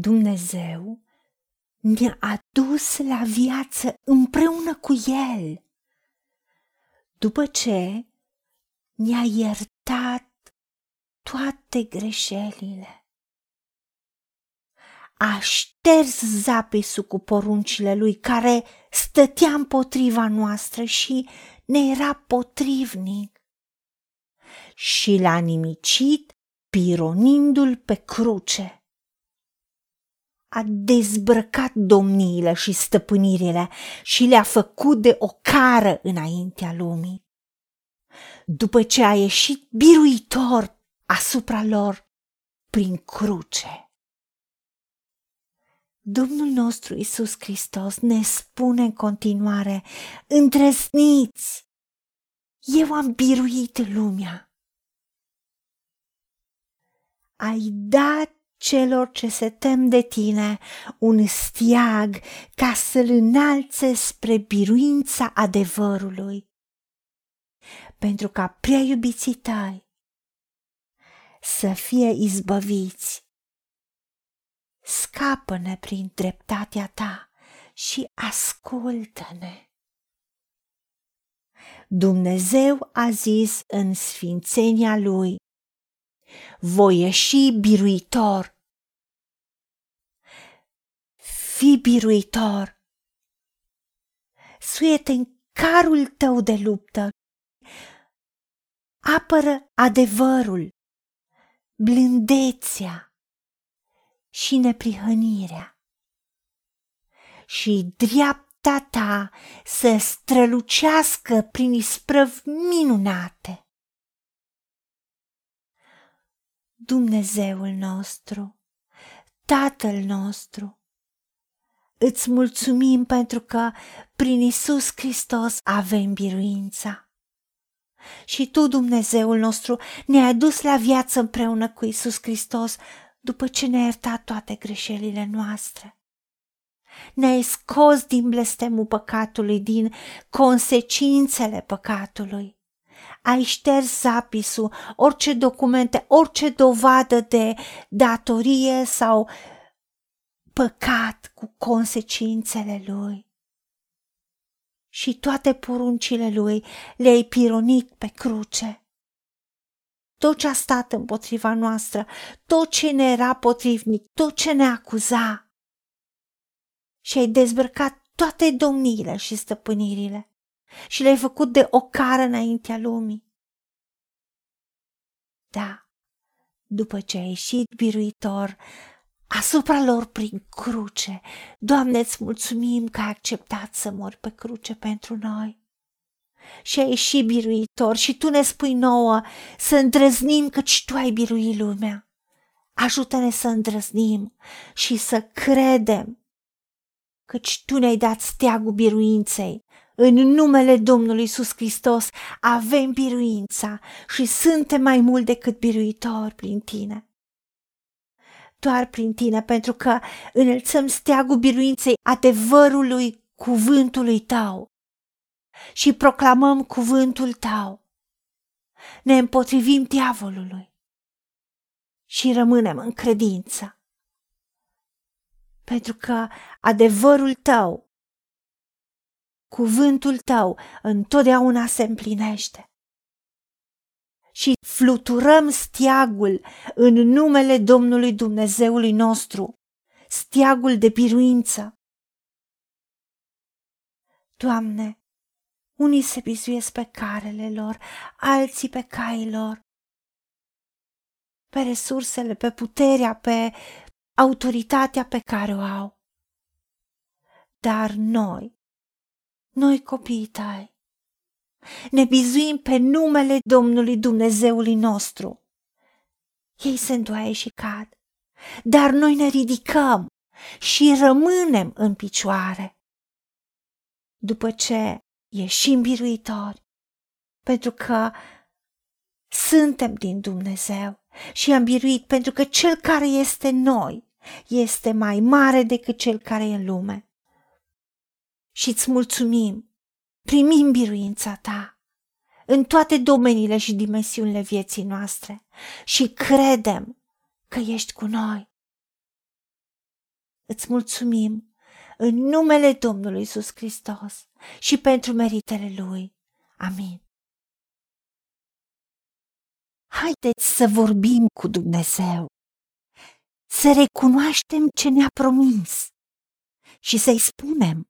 Dumnezeu ne-a adus la viață împreună cu El, după ce ne-a iertat toate greșelile. A șters zapisul cu poruncile lui care stătea împotriva noastră și ne era potrivnic. Și l-a nimicit pironindu-l pe cruce a dezbrăcat domniile și stăpânirile și le-a făcut de o cară înaintea lumii. După ce a ieșit biruitor asupra lor prin cruce. Domnul nostru Isus Hristos ne spune în continuare, îndrăzniți, eu am biruit lumea. Ai dat celor ce se tem de tine un stiag ca să-l înalțe spre biruința adevărului. Pentru ca prea iubiții tăi să fie izbăviți. Scapă-ne prin dreptatea ta și ascultă-ne. Dumnezeu a zis în sfințenia lui, voi ieși biruitor. Fi biruitor. Suiete în carul tău de luptă. Apără adevărul, blândețea și neprihănirea. Și dreapta ta să strălucească prin isprăvi minunate. Dumnezeul nostru, Tatăl nostru. Îți mulțumim pentru că prin Isus Hristos avem biruința. Și Tu, Dumnezeul nostru, ne-ai dus la viață împreună cu Isus Hristos după ce ne-ai iertat toate greșelile noastre. Ne-ai scos din blestemul păcatului, din consecințele păcatului ai șters zapisul, orice documente, orice dovadă de datorie sau păcat cu consecințele lui. Și toate poruncile lui le-ai pironit pe cruce. Tot ce a stat împotriva noastră, tot ce ne era potrivnic, tot ce ne acuza. Și ai dezbrăcat toate domniile și stăpânirile și le-ai făcut de o cară înaintea lumii. Da, după ce ai ieșit biruitor asupra lor prin cruce, Doamne, îți mulțumim că ai acceptat să mori pe cruce pentru noi. Și ai ieșit biruitor și Tu ne spui nouă să îndrăznim căci Tu ai biruit lumea. Ajută-ne să îndrăznim și să credem căci Tu ne-ai dat steagul biruinței în numele Domnului Iisus Hristos avem biruința și suntem mai mult decât biruitori prin tine. Doar prin tine, pentru că înălțăm steagul biruinței adevărului cuvântului tău și proclamăm cuvântul tău. Ne împotrivim diavolului și rămânem în credință. Pentru că adevărul tău cuvântul tău întotdeauna se împlinește. Și fluturăm stiagul în numele Domnului Dumnezeului nostru, stiagul de biruință. Doamne, unii se bizuiesc pe carele lor, alții pe cailor, pe resursele, pe puterea, pe autoritatea pe care o au. Dar noi noi copiii tăi. Ne bizuim pe numele Domnului Dumnezeului nostru. Ei se îndoaie și cad, dar noi ne ridicăm și rămânem în picioare. După ce ieșim biruitori, pentru că suntem din Dumnezeu și am biruit pentru că cel care este noi este mai mare decât cel care e în lume și îți mulțumim. Primim biruința ta în toate domeniile și dimensiunile vieții noastre și credem că ești cu noi. îți mulțumim în numele Domnului Isus Hristos și pentru meritele Lui. Amin. Haideți să vorbim cu Dumnezeu, să recunoaștem ce ne-a promis și să-i spunem,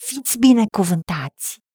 Fiți binecuvântați!